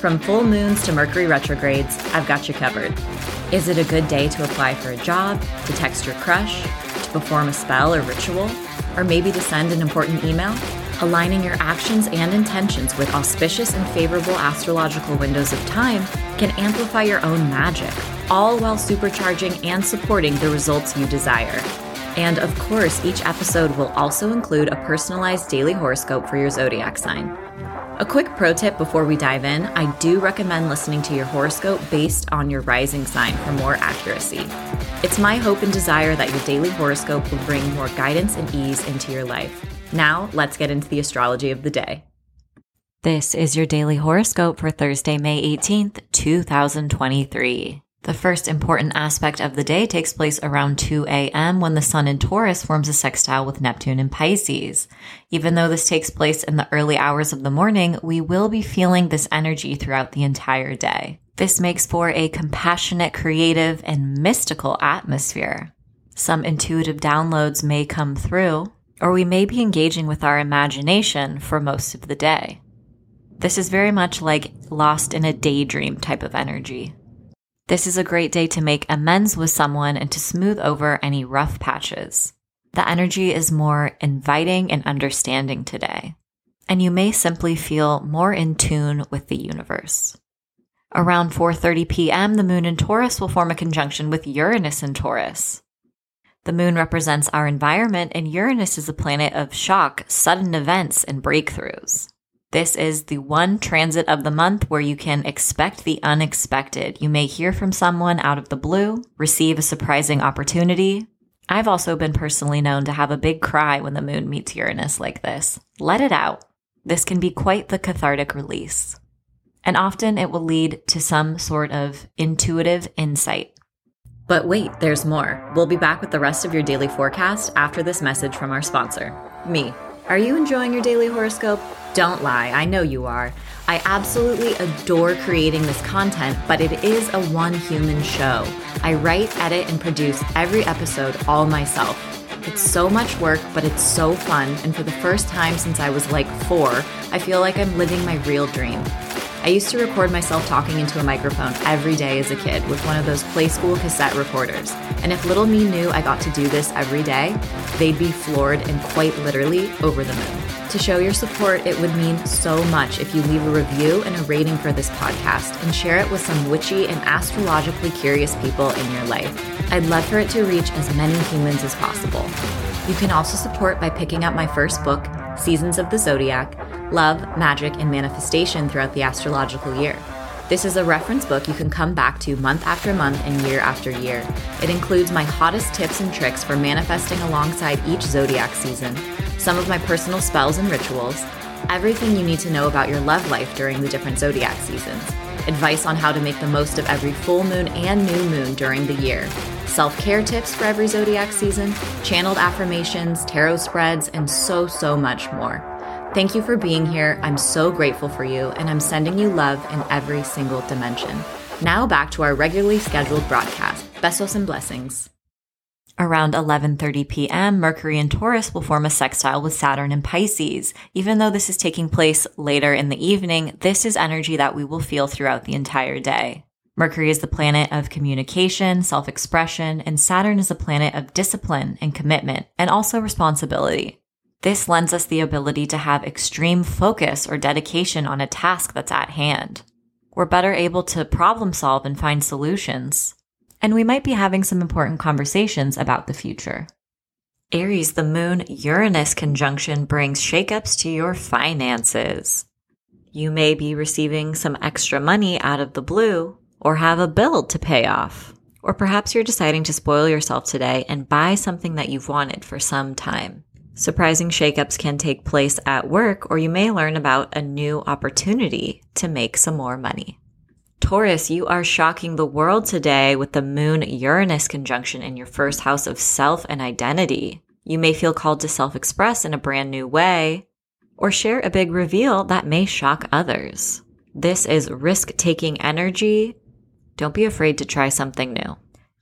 From full moons to Mercury retrogrades, I've got you covered. Is it a good day to apply for a job, to text your crush, to perform a spell or ritual, or maybe to send an important email? Aligning your actions and intentions with auspicious and favorable astrological windows of time can amplify your own magic, all while supercharging and supporting the results you desire. And of course, each episode will also include a personalized daily horoscope for your zodiac sign. A quick pro tip before we dive in I do recommend listening to your horoscope based on your rising sign for more accuracy. It's my hope and desire that your daily horoscope will bring more guidance and ease into your life. Now, let's get into the astrology of the day. This is your daily horoscope for Thursday, May 18th, 2023. The first important aspect of the day takes place around 2 a.m. when the sun in Taurus forms a sextile with Neptune in Pisces. Even though this takes place in the early hours of the morning, we will be feeling this energy throughout the entire day. This makes for a compassionate, creative, and mystical atmosphere. Some intuitive downloads may come through, or we may be engaging with our imagination for most of the day. This is very much like lost in a daydream type of energy. This is a great day to make amends with someone and to smooth over any rough patches. The energy is more inviting and understanding today, and you may simply feel more in tune with the universe. Around 4:30 p.m., the moon in Taurus will form a conjunction with Uranus in Taurus. The moon represents our environment, and Uranus is a planet of shock, sudden events, and breakthroughs. This is the one transit of the month where you can expect the unexpected. You may hear from someone out of the blue, receive a surprising opportunity. I've also been personally known to have a big cry when the moon meets Uranus like this. Let it out. This can be quite the cathartic release. And often it will lead to some sort of intuitive insight. But wait, there's more. We'll be back with the rest of your daily forecast after this message from our sponsor, me. Are you enjoying your daily horoscope? Don't lie, I know you are. I absolutely adore creating this content, but it is a one human show. I write, edit, and produce every episode all myself. It's so much work, but it's so fun, and for the first time since I was like four, I feel like I'm living my real dream. I used to record myself talking into a microphone every day as a kid with one of those play school cassette recorders. And if little me knew I got to do this every day, they'd be floored and quite literally over the moon. To show your support, it would mean so much if you leave a review and a rating for this podcast and share it with some witchy and astrologically curious people in your life. I'd love for it to reach as many humans as possible. You can also support by picking up my first book, Seasons of the Zodiac Love, Magick, and Manifestation throughout the astrological year. This is a reference book you can come back to month after month and year after year. It includes my hottest tips and tricks for manifesting alongside each zodiac season, some of my personal spells and rituals, everything you need to know about your love life during the different zodiac seasons, advice on how to make the most of every full moon and new moon during the year, self care tips for every zodiac season, channeled affirmations, tarot spreads, and so, so much more. Thank you for being here. I'm so grateful for you, and I'm sending you love in every single dimension. Now back to our regularly scheduled broadcast. Besos and blessings. Around 11:30 p.m., Mercury in Taurus will form a sextile with Saturn in Pisces. Even though this is taking place later in the evening, this is energy that we will feel throughout the entire day. Mercury is the planet of communication, self-expression, and Saturn is a planet of discipline and commitment, and also responsibility. This lends us the ability to have extreme focus or dedication on a task that's at hand. We're better able to problem solve and find solutions. And we might be having some important conversations about the future. Aries, the moon Uranus conjunction brings shakeups to your finances. You may be receiving some extra money out of the blue or have a bill to pay off. Or perhaps you're deciding to spoil yourself today and buy something that you've wanted for some time. Surprising shakeups can take place at work, or you may learn about a new opportunity to make some more money. Taurus, you are shocking the world today with the moon Uranus conjunction in your first house of self and identity. You may feel called to self express in a brand new way or share a big reveal that may shock others. This is risk taking energy. Don't be afraid to try something new.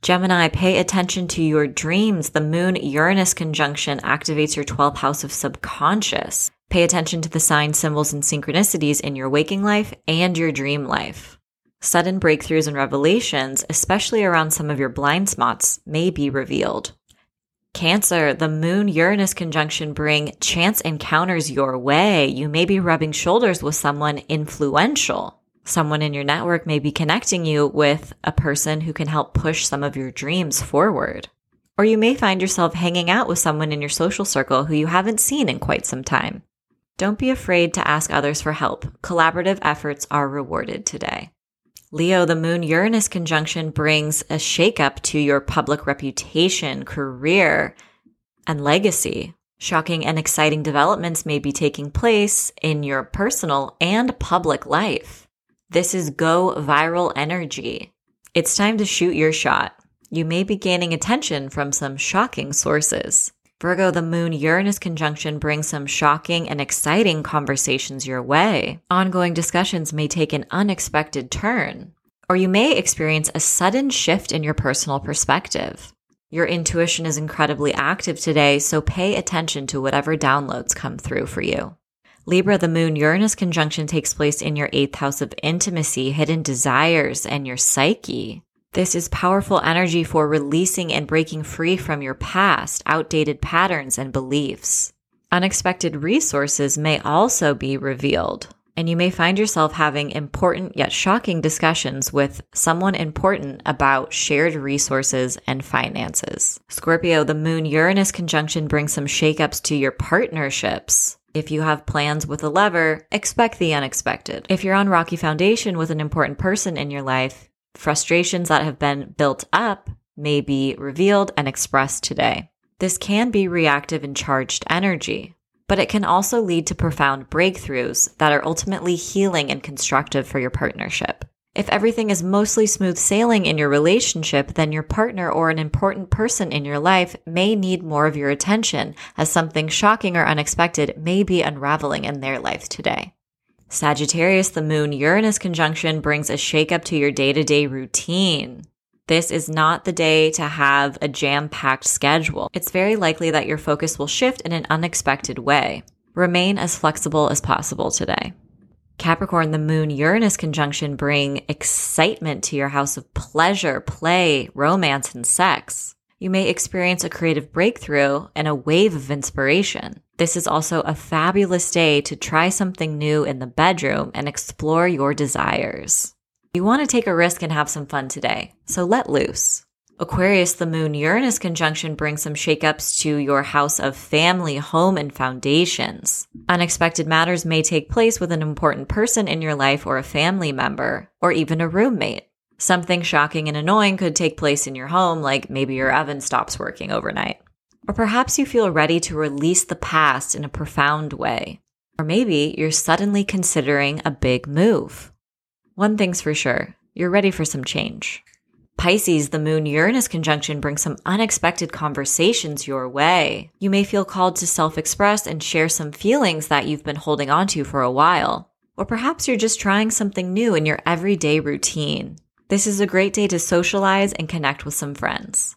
Gemini, pay attention to your dreams. The moon Uranus conjunction activates your 12th house of subconscious. Pay attention to the signs, symbols, and synchronicities in your waking life and your dream life. Sudden breakthroughs and revelations, especially around some of your blind spots, may be revealed. Cancer, the moon Uranus conjunction bring chance encounters your way. You may be rubbing shoulders with someone influential. Someone in your network may be connecting you with a person who can help push some of your dreams forward. Or you may find yourself hanging out with someone in your social circle who you haven't seen in quite some time. Don't be afraid to ask others for help. Collaborative efforts are rewarded today. Leo, the moon Uranus conjunction brings a shakeup to your public reputation, career, and legacy. Shocking and exciting developments may be taking place in your personal and public life. This is go viral energy. It's time to shoot your shot. You may be gaining attention from some shocking sources. Virgo, the moon Uranus conjunction brings some shocking and exciting conversations your way. Ongoing discussions may take an unexpected turn, or you may experience a sudden shift in your personal perspective. Your intuition is incredibly active today, so pay attention to whatever downloads come through for you. Libra, the moon Uranus conjunction takes place in your eighth house of intimacy, hidden desires, and your psyche. This is powerful energy for releasing and breaking free from your past, outdated patterns and beliefs. Unexpected resources may also be revealed, and you may find yourself having important yet shocking discussions with someone important about shared resources and finances. Scorpio, the moon Uranus conjunction brings some shakeups to your partnerships. If you have plans with a lover, expect the unexpected. If you're on rocky foundation with an important person in your life, Frustrations that have been built up may be revealed and expressed today. This can be reactive and charged energy, but it can also lead to profound breakthroughs that are ultimately healing and constructive for your partnership. If everything is mostly smooth sailing in your relationship, then your partner or an important person in your life may need more of your attention as something shocking or unexpected may be unraveling in their life today. Sagittarius, the moon Uranus conjunction brings a shakeup to your day to day routine. This is not the day to have a jam packed schedule. It's very likely that your focus will shift in an unexpected way. Remain as flexible as possible today. Capricorn, the moon Uranus conjunction bring excitement to your house of pleasure, play, romance, and sex. You may experience a creative breakthrough and a wave of inspiration. This is also a fabulous day to try something new in the bedroom and explore your desires. You want to take a risk and have some fun today, so let loose. Aquarius, the moon Uranus conjunction brings some shakeups to your house of family, home, and foundations. Unexpected matters may take place with an important person in your life or a family member, or even a roommate. Something shocking and annoying could take place in your home, like maybe your oven stops working overnight. Or perhaps you feel ready to release the past in a profound way. Or maybe you're suddenly considering a big move. One thing's for sure, you're ready for some change. Pisces, the moon Uranus conjunction brings some unexpected conversations your way. You may feel called to self express and share some feelings that you've been holding onto for a while. Or perhaps you're just trying something new in your everyday routine. This is a great day to socialize and connect with some friends.